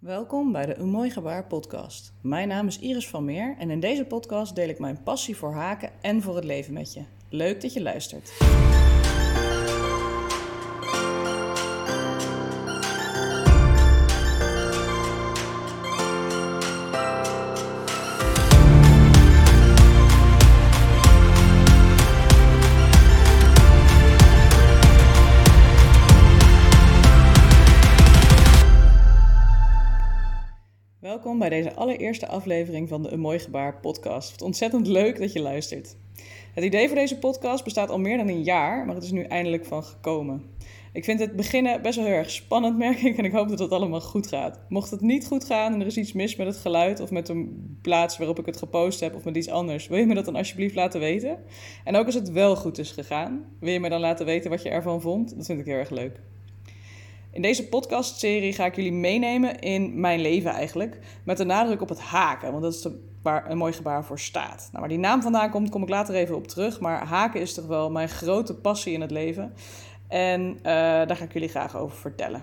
Welkom bij de Een Mooi Gebaar podcast. Mijn naam is Iris van Meer en in deze podcast deel ik mijn passie voor haken en voor het leven met je. Leuk dat je luistert. Welkom bij deze allereerste aflevering van de Een Mooi Gebaar podcast. Wat ontzettend leuk dat je luistert. Het idee voor deze podcast bestaat al meer dan een jaar, maar het is nu eindelijk van gekomen. Ik vind het beginnen best wel heel erg spannend, merk ik, en ik hoop dat het allemaal goed gaat. Mocht het niet goed gaan en er is iets mis met het geluid of met de plaats waarop ik het gepost heb of met iets anders, wil je me dat dan alsjeblieft laten weten? En ook als het wel goed is gegaan, wil je me dan laten weten wat je ervan vond? Dat vind ik heel erg leuk. In deze podcastserie ga ik jullie meenemen in mijn leven eigenlijk. Met de nadruk op het haken, want dat is waar een mooi gebaar voor staat. Nou, waar die naam vandaan komt, kom ik later even op terug. Maar haken is toch wel mijn grote passie in het leven. En uh, daar ga ik jullie graag over vertellen.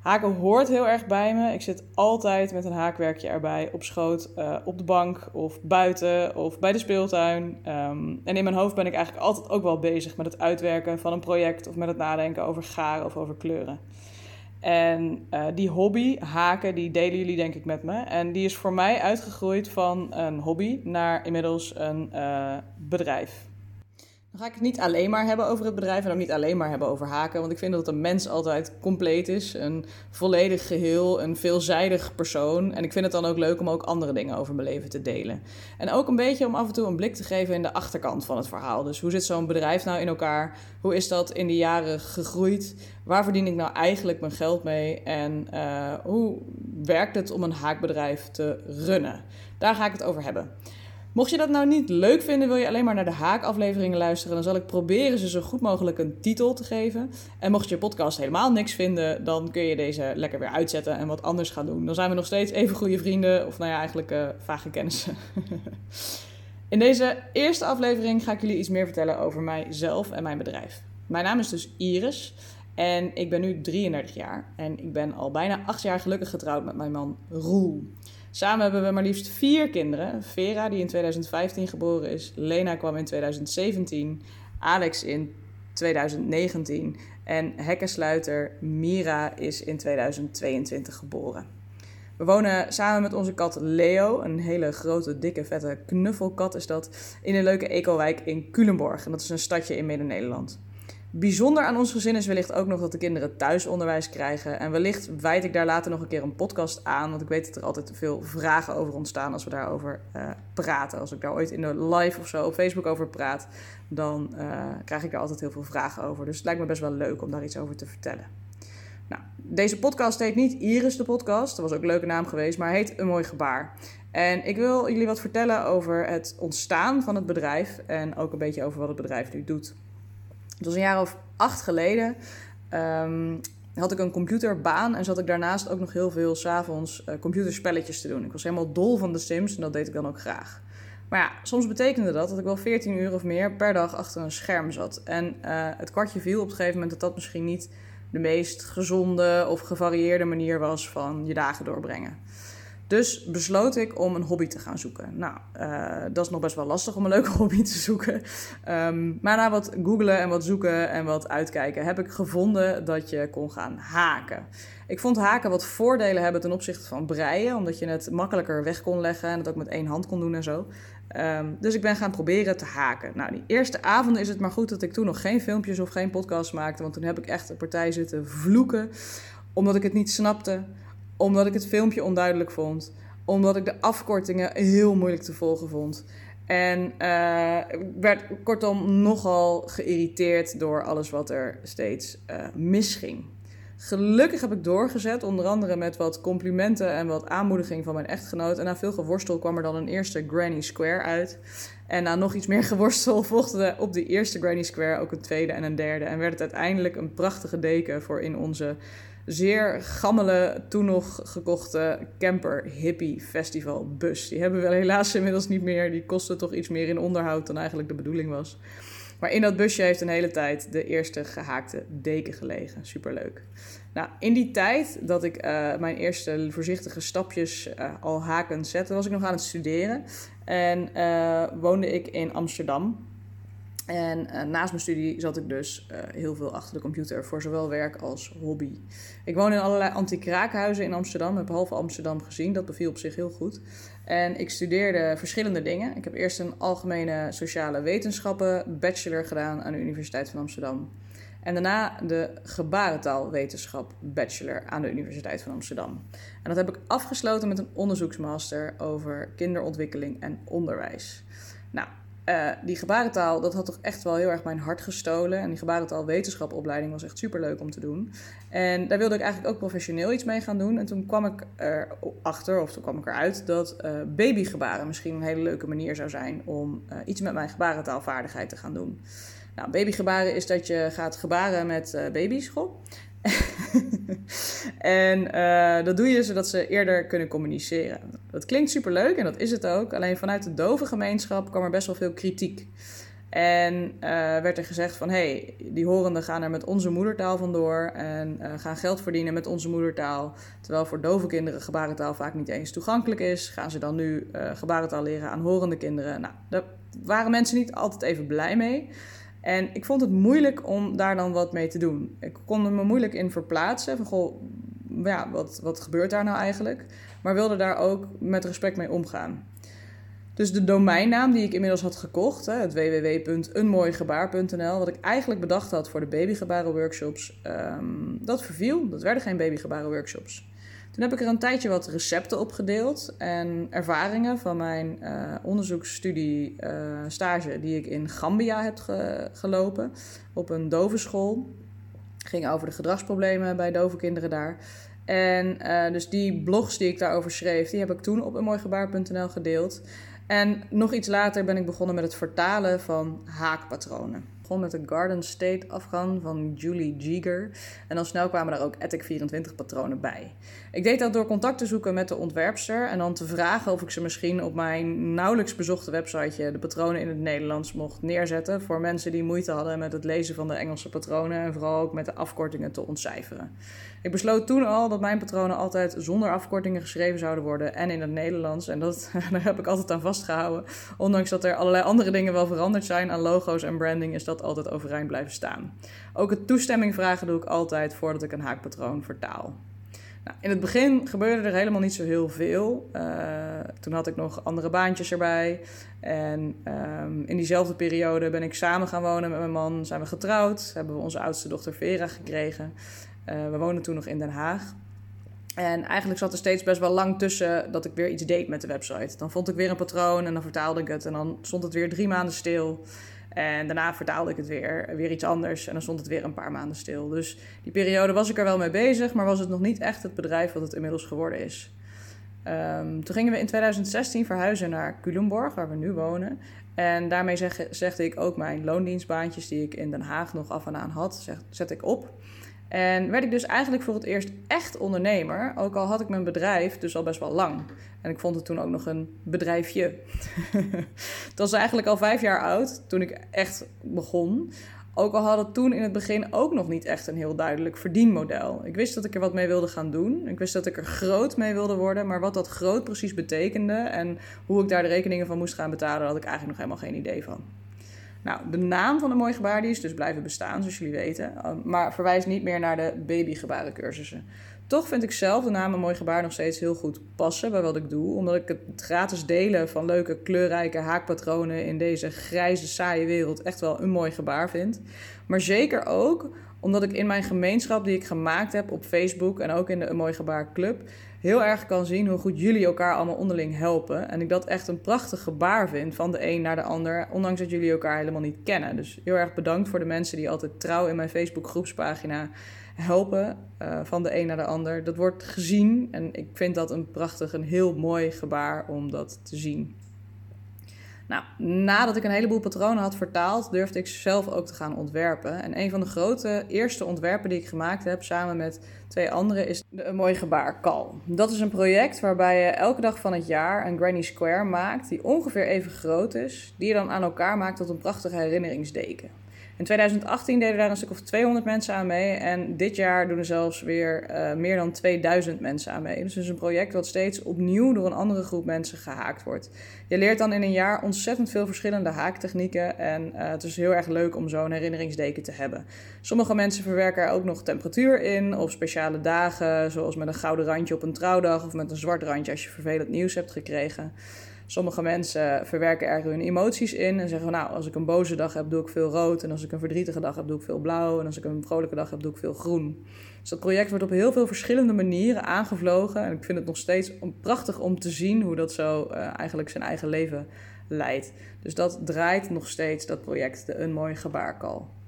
Haken hoort heel erg bij me. Ik zit altijd met een haakwerkje erbij op schoot, uh, op de bank of buiten of bij de speeltuin. Um, en in mijn hoofd ben ik eigenlijk altijd ook wel bezig met het uitwerken van een project of met het nadenken over garen of over kleuren. En uh, die hobby, haken, die delen jullie denk ik met me. En die is voor mij uitgegroeid van een hobby naar inmiddels een uh, bedrijf. Dan ga ik het niet alleen maar hebben over het bedrijf en ook niet alleen maar hebben over haken. Want ik vind dat een mens altijd compleet is. Een volledig geheel, een veelzijdig persoon. En ik vind het dan ook leuk om ook andere dingen over mijn leven te delen. En ook een beetje om af en toe een blik te geven in de achterkant van het verhaal. Dus hoe zit zo'n bedrijf nou in elkaar? Hoe is dat in de jaren gegroeid? Waar verdien ik nou eigenlijk mijn geld mee? En uh, hoe werkt het om een haakbedrijf te runnen? Daar ga ik het over hebben. Mocht je dat nou niet leuk vinden, wil je alleen maar naar de haakafleveringen luisteren, dan zal ik proberen ze zo goed mogelijk een titel te geven. En mocht je podcast helemaal niks vinden, dan kun je deze lekker weer uitzetten en wat anders gaan doen. Dan zijn we nog steeds even goede vrienden, of nou ja, eigenlijk uh, vage kennissen. In deze eerste aflevering ga ik jullie iets meer vertellen over mijzelf en mijn bedrijf. Mijn naam is dus Iris en ik ben nu 33 jaar. En ik ben al bijna 8 jaar gelukkig getrouwd met mijn man Roel. Samen hebben we maar liefst vier kinderen. Vera, die in 2015 geboren is. Lena kwam in 2017. Alex in 2019. En hekkensluiter Mira is in 2022 geboren. We wonen samen met onze kat Leo, een hele grote, dikke, vette knuffelkat is dat, in een leuke ecowijk in Culemborg. En dat is een stadje in Midden-Nederland. Bijzonder aan ons gezin is wellicht ook nog dat de kinderen thuisonderwijs krijgen. En wellicht wijd ik daar later nog een keer een podcast aan. Want ik weet dat er altijd veel vragen over ontstaan als we daarover uh, praten. Als ik daar ooit in de live of zo op Facebook over praat, dan uh, krijg ik daar altijd heel veel vragen over. Dus het lijkt me best wel leuk om daar iets over te vertellen. Nou, deze podcast heet niet Iris de podcast, dat was ook een leuke naam geweest, maar heet Een Mooi Gebaar. En ik wil jullie wat vertellen over het ontstaan van het bedrijf en ook een beetje over wat het bedrijf nu doet. Het was een jaar of acht geleden. Um, had ik een computerbaan en zat ik daarnaast ook nog heel veel s'avonds uh, computerspelletjes te doen. Ik was helemaal dol van de Sims en dat deed ik dan ook graag. Maar ja, soms betekende dat dat ik wel 14 uur of meer per dag achter een scherm zat. En uh, het kwartje viel op een gegeven moment dat dat misschien niet de meest gezonde of gevarieerde manier was van je dagen doorbrengen. Dus besloot ik om een hobby te gaan zoeken. Nou, uh, dat is nog best wel lastig om een leuke hobby te zoeken. Um, maar na wat googlen en wat zoeken en wat uitkijken, heb ik gevonden dat je kon gaan haken. Ik vond haken wat voordelen hebben ten opzichte van breien, omdat je het makkelijker weg kon leggen en het ook met één hand kon doen en zo. Um, dus ik ben gaan proberen te haken. Nou, die eerste avond is het maar goed dat ik toen nog geen filmpjes of geen podcasts maakte, want toen heb ik echt een partij zitten vloeken, omdat ik het niet snapte omdat ik het filmpje onduidelijk vond. Omdat ik de afkortingen heel moeilijk te volgen vond. En uh, werd kortom nogal geïrriteerd door alles wat er steeds uh, misging. Gelukkig heb ik doorgezet, onder andere met wat complimenten en wat aanmoediging van mijn echtgenoot. En na veel geworstel kwam er dan een eerste Granny Square uit. En na nog iets meer geworstel volgde op die eerste Granny Square ook een tweede en een derde. En werd het uiteindelijk een prachtige deken voor in onze zeer gammele, toen nog gekochte camper hippie festival bus. Die hebben we helaas inmiddels niet meer. Die kostte toch iets meer in onderhoud dan eigenlijk de bedoeling was. Maar in dat busje heeft een hele tijd de eerste gehaakte deken gelegen. Superleuk. Nou, in die tijd dat ik uh, mijn eerste voorzichtige stapjes uh, al hakend zette, was ik nog aan het studeren. En uh, woonde ik in Amsterdam. En uh, naast mijn studie zat ik dus uh, heel veel achter de computer voor zowel werk als hobby. Ik woon in allerlei anti-kraakhuizen in Amsterdam, heb half Amsterdam gezien, dat beviel op zich heel goed. En ik studeerde verschillende dingen. Ik heb eerst een algemene sociale wetenschappen bachelor gedaan aan de Universiteit van Amsterdam. En daarna de gebarentaalwetenschap bachelor aan de Universiteit van Amsterdam. En dat heb ik afgesloten met een onderzoeksmaster over kinderontwikkeling en onderwijs. Nou, uh, die gebarentaal, dat had toch echt wel heel erg mijn hart gestolen. En die gebarentaalwetenschapopleiding was echt super leuk om te doen. En daar wilde ik eigenlijk ook professioneel iets mee gaan doen. En toen kwam ik erachter, of toen kwam ik eruit, dat uh, babygebaren misschien een hele leuke manier zou zijn om uh, iets met mijn gebarentaalvaardigheid te gaan doen. Nou, babygebaren is dat je gaat gebaren met baby's. en uh, dat doe je zodat ze eerder kunnen communiceren. Dat klinkt superleuk en dat is het ook. Alleen vanuit de dove gemeenschap kwam er best wel veel kritiek. En uh, werd er gezegd van, hé, hey, die horenden gaan er met onze moedertaal vandoor en uh, gaan geld verdienen met onze moedertaal. Terwijl voor dove kinderen gebarentaal vaak niet eens toegankelijk is. Gaan ze dan nu gebarentaal leren aan horende kinderen? Nou, daar waren mensen niet altijd even blij mee. En ik vond het moeilijk om daar dan wat mee te doen. Ik kon er me moeilijk in verplaatsen. Van goh, ja, wat, wat gebeurt daar nou eigenlijk? Maar wilde daar ook met respect mee omgaan. Dus de domeinnaam die ik inmiddels had gekocht, het www.eenmooigebaar.nl, wat ik eigenlijk bedacht had voor de babygebaren-workshops, um, dat verviel. Dat werden geen babygebaren-workshops. Toen heb ik er een tijdje wat recepten op gedeeld en ervaringen van mijn uh, onderzoeksstudie uh, stage die ik in Gambia heb ge gelopen op een dovenschool. Ging over de gedragsproblemen bij dove kinderen daar. En uh, dus die blogs die ik daarover schreef, die heb ik toen op eenmooigebaar.nl gedeeld. En nog iets later ben ik begonnen met het vertalen van haakpatronen met de Garden State afgang van Julie Jeager. En dan snel kwamen er ook Ethic 24 patronen bij. Ik deed dat door contact te zoeken met de ontwerpster en dan te vragen of ik ze misschien op mijn nauwelijks bezochte websiteje de patronen in het Nederlands mocht neerzetten voor mensen die moeite hadden met het lezen van de Engelse patronen en vooral ook met de afkortingen te ontcijferen. Ik besloot toen al dat mijn patronen altijd zonder afkortingen geschreven zouden worden en in het Nederlands. En dat, daar heb ik altijd aan vastgehouden. Ondanks dat er allerlei andere dingen wel veranderd zijn aan logo's en branding, is altijd overeind blijven staan. Ook het toestemming vragen doe ik altijd voordat ik een haakpatroon vertaal. Nou, in het begin gebeurde er helemaal niet zo heel veel. Uh, toen had ik nog andere baantjes erbij. En um, in diezelfde periode ben ik samen gaan wonen met mijn man. Zijn we getrouwd. Hebben we onze oudste dochter Vera gekregen. Uh, we woonden toen nog in Den Haag. En eigenlijk zat er steeds best wel lang tussen dat ik weer iets deed met de website. Dan vond ik weer een patroon en dan vertaalde ik het. En dan stond het weer drie maanden stil. En daarna vertaalde ik het weer, weer iets anders. En dan stond het weer een paar maanden stil. Dus die periode was ik er wel mee bezig, maar was het nog niet echt het bedrijf wat het inmiddels geworden is. Um, toen gingen we in 2016 verhuizen naar Culemborg, waar we nu wonen. En daarmee zeg, zegde ik ook mijn loondienstbaantjes die ik in Den Haag nog af en aan had, zeg, zet ik op. En werd ik dus eigenlijk voor het eerst echt ondernemer, ook al had ik mijn bedrijf dus al best wel lang. En ik vond het toen ook nog een bedrijfje. het was eigenlijk al vijf jaar oud toen ik echt begon. Ook al had het toen in het begin ook nog niet echt een heel duidelijk verdienmodel. Ik wist dat ik er wat mee wilde gaan doen. Ik wist dat ik er groot mee wilde worden. Maar wat dat groot precies betekende en hoe ik daar de rekeningen van moest gaan betalen, had ik eigenlijk nog helemaal geen idee van. Nou, de naam van de mooi gebaar die is dus blijven bestaan, zoals jullie weten. Maar verwijst niet meer naar de babygebarencursussen. Toch vind ik zelf de naam een mooi gebaar nog steeds heel goed passen bij wat ik doe. Omdat ik het gratis delen van leuke kleurrijke haakpatronen in deze grijze, saaie wereld echt wel een mooi gebaar vind. Maar zeker ook omdat ik in mijn gemeenschap die ik gemaakt heb op Facebook en ook in de Een Mooi Gebaar Club heel erg kan zien hoe goed jullie elkaar allemaal onderling helpen. En ik dat echt een prachtig gebaar vind van de een naar de ander, ondanks dat jullie elkaar helemaal niet kennen. Dus heel erg bedankt voor de mensen die altijd trouw in mijn Facebook groepspagina helpen uh, van de een naar de ander. Dat wordt gezien en ik vind dat een prachtig, een heel mooi gebaar om dat te zien. Nou, nadat ik een heleboel patronen had vertaald, durfde ik zelf ook te gaan ontwerpen. En een van de grote eerste ontwerpen die ik gemaakt heb samen met twee anderen is de Een Mooi Gebaar Call. Dat is een project waarbij je elke dag van het jaar een Granny Square maakt die ongeveer even groot is, die je dan aan elkaar maakt tot een prachtige herinneringsdeken. In 2018 deden daar een stuk of 200 mensen aan mee. En dit jaar doen er zelfs weer uh, meer dan 2000 mensen aan mee. Dus het is een project wat steeds opnieuw door een andere groep mensen gehaakt wordt. Je leert dan in een jaar ontzettend veel verschillende haaktechnieken. En uh, het is heel erg leuk om zo'n herinneringsdeken te hebben. Sommige mensen verwerken er ook nog temperatuur in. Of speciale dagen, zoals met een gouden randje op een trouwdag. Of met een zwart randje als je vervelend nieuws hebt gekregen. Sommige mensen verwerken er hun emoties in en zeggen: Nou, als ik een boze dag heb, doe ik veel rood. En als ik een verdrietige dag heb, doe ik veel blauw. En als ik een vrolijke dag heb, doe ik veel groen. Dus dat project wordt op heel veel verschillende manieren aangevlogen. En ik vind het nog steeds prachtig om te zien hoe dat zo uh, eigenlijk zijn eigen leven leidt. Dus dat draait nog steeds, dat project, de Een Mooi Gebaarkal.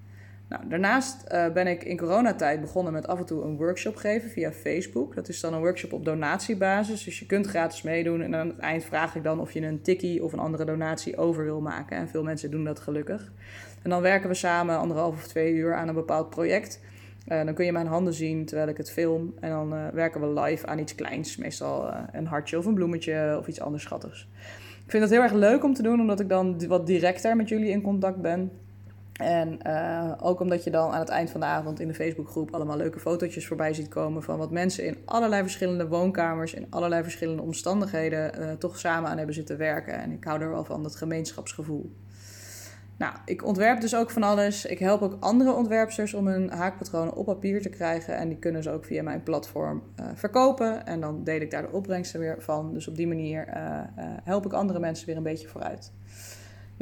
Nou, daarnaast uh, ben ik in coronatijd begonnen met af en toe een workshop geven via Facebook. Dat is dan een workshop op donatiebasis. Dus je kunt gratis meedoen. En aan het eind vraag ik dan of je een tikkie of een andere donatie over wil maken. En veel mensen doen dat gelukkig. En dan werken we samen anderhalf of twee uur aan een bepaald project. Uh, dan kun je mijn handen zien terwijl ik het film. En dan uh, werken we live aan iets kleins. Meestal een hartje of een bloemetje of iets anders schattigs. Ik vind het heel erg leuk om te doen, omdat ik dan wat directer met jullie in contact ben. En uh, ook omdat je dan aan het eind van de avond in de Facebookgroep allemaal leuke fotootjes voorbij ziet komen van wat mensen in allerlei verschillende woonkamers, in allerlei verschillende omstandigheden uh, toch samen aan hebben zitten werken. En ik hou er wel van, dat gemeenschapsgevoel. Nou, ik ontwerp dus ook van alles. Ik help ook andere ontwerpsters om hun haakpatronen op papier te krijgen. En die kunnen ze ook via mijn platform uh, verkopen. En dan deel ik daar de opbrengsten weer van. Dus op die manier help ik andere mensen weer een beetje vooruit.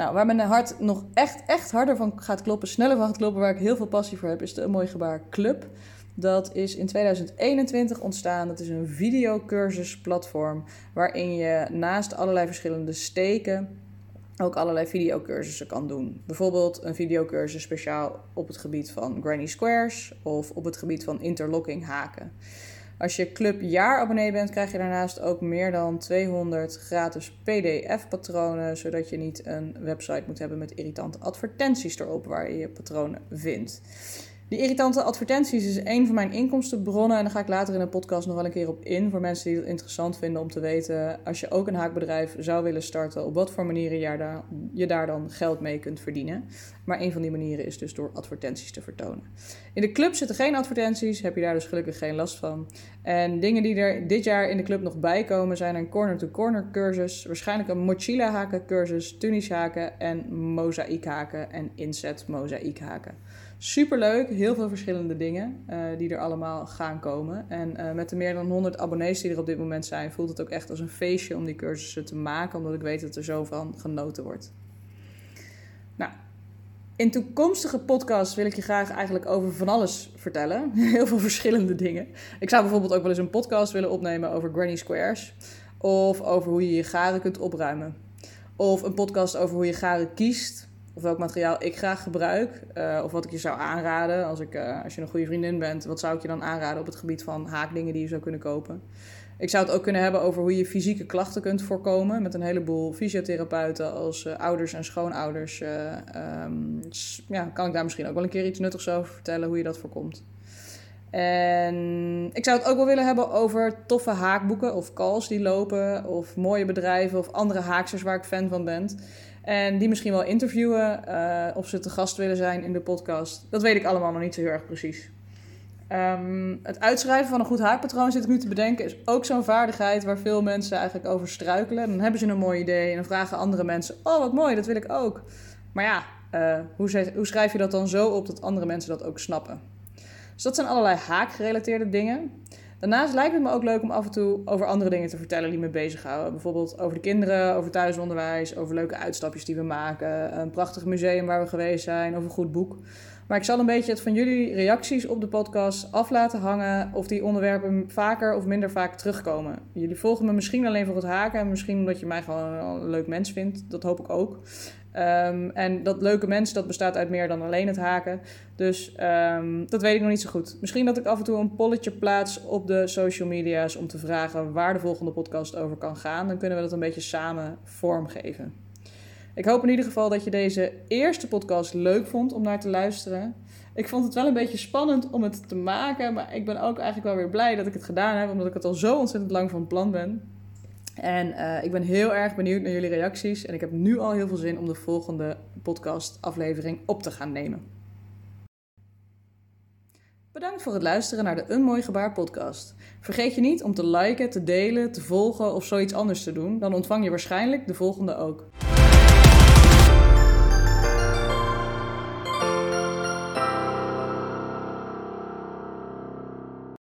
Nou, waar mijn hart nog echt, echt harder van gaat kloppen, sneller van gaat kloppen, waar ik heel veel passie voor heb, is de Een Mooi Gebaar Club. Dat is in 2021 ontstaan. Dat is een videocursusplatform waarin je naast allerlei verschillende steken ook allerlei videocursussen kan doen. Bijvoorbeeld een videocursus speciaal op het gebied van granny squares of op het gebied van interlocking haken. Als je club jaarabonnee bent, krijg je daarnaast ook meer dan 200 gratis PDF-patronen, zodat je niet een website moet hebben met irritante advertenties erop waar je je patronen vindt. Die irritante advertenties is een van mijn inkomstenbronnen. En daar ga ik later in een podcast nog wel een keer op in. Voor mensen die het interessant vinden om te weten. Als je ook een haakbedrijf zou willen starten. Op wat voor manieren je daar, dan geld mee kunt verdienen. Maar een van die manieren is dus door advertenties te vertonen. In de club zitten geen advertenties. Heb je daar dus gelukkig geen last van. En dingen die er dit jaar in de club nog bij komen zijn een corner-to-corner cursus. Waarschijnlijk een mochila haken cursus. Tunis haken en mozaïek haken. En inset mozaïek haken. Superleuk, heel veel verschillende dingen uh, die er allemaal gaan komen. En uh, met de meer dan 100 abonnees die er op dit moment zijn, voelt het ook echt als een feestje om die cursussen te maken, omdat ik weet dat er zo van genoten wordt. Nou, in toekomstige podcasts wil ik je graag eigenlijk over van alles vertellen. Heel veel verschillende dingen. Ik zou bijvoorbeeld ook wel eens een podcast willen opnemen over granny squares. Of over hoe je je garen kunt opruimen. Of een podcast over hoe je garen kiest of welk materiaal ik graag gebruik. Uh, of wat ik je zou aanraden. Als, ik, uh, als je een goede vriendin bent, wat zou ik je dan aanraden op het gebied van haakdingen die je zou kunnen kopen? Ik zou het ook kunnen hebben over hoe je fysieke klachten kunt voorkomen. Met een heleboel fysiotherapeuten als uh, ouders en schoonouders. Um, ja, kan ik daar misschien ook wel een keer iets nuttigs over vertellen hoe je dat voorkomt. En ik zou het ook wel willen hebben over toffe haakboeken of calls die lopen. Of mooie bedrijven of andere haaksters waar ik fan van ben. En die misschien wel interviewen uh, of ze te gast willen zijn in de podcast. Dat weet ik allemaal nog niet zo heel erg precies. Um, het uitschrijven van een goed haakpatroon, zit ik nu te bedenken, is ook zo'n vaardigheid waar veel mensen eigenlijk over struikelen. Dan hebben ze een mooi idee en dan vragen andere mensen: Oh, wat mooi, dat wil ik ook. Maar ja, uh, hoe, hoe schrijf je dat dan zo op dat andere mensen dat ook snappen? Dus dat zijn allerlei haakgerelateerde dingen. Daarnaast lijkt het me ook leuk om af en toe over andere dingen te vertellen die me bezighouden. Bijvoorbeeld over de kinderen, over thuisonderwijs, over leuke uitstapjes die we maken, een prachtig museum waar we geweest zijn of een goed boek. Maar ik zal een beetje het van jullie reacties op de podcast af laten hangen of die onderwerpen vaker of minder vaak terugkomen. Jullie volgen me misschien alleen voor het haken en misschien omdat je mij gewoon een leuk mens vindt. Dat hoop ik ook. Um, en dat leuke mens, dat bestaat uit meer dan alleen het haken. Dus um, dat weet ik nog niet zo goed. Misschien dat ik af en toe een polletje plaats op de social media's om te vragen waar de volgende podcast over kan gaan. Dan kunnen we dat een beetje samen vormgeven. Ik hoop in ieder geval dat je deze eerste podcast leuk vond om naar te luisteren. Ik vond het wel een beetje spannend om het te maken, maar ik ben ook eigenlijk wel weer blij dat ik het gedaan heb, omdat ik het al zo ontzettend lang van plan ben. En uh, ik ben heel erg benieuwd naar jullie reacties en ik heb nu al heel veel zin om de volgende podcast-aflevering op te gaan nemen. Bedankt voor het luisteren naar de Een Mooi Gebaar podcast. Vergeet je niet om te liken, te delen, te volgen of zoiets anders te doen, dan ontvang je waarschijnlijk de volgende ook.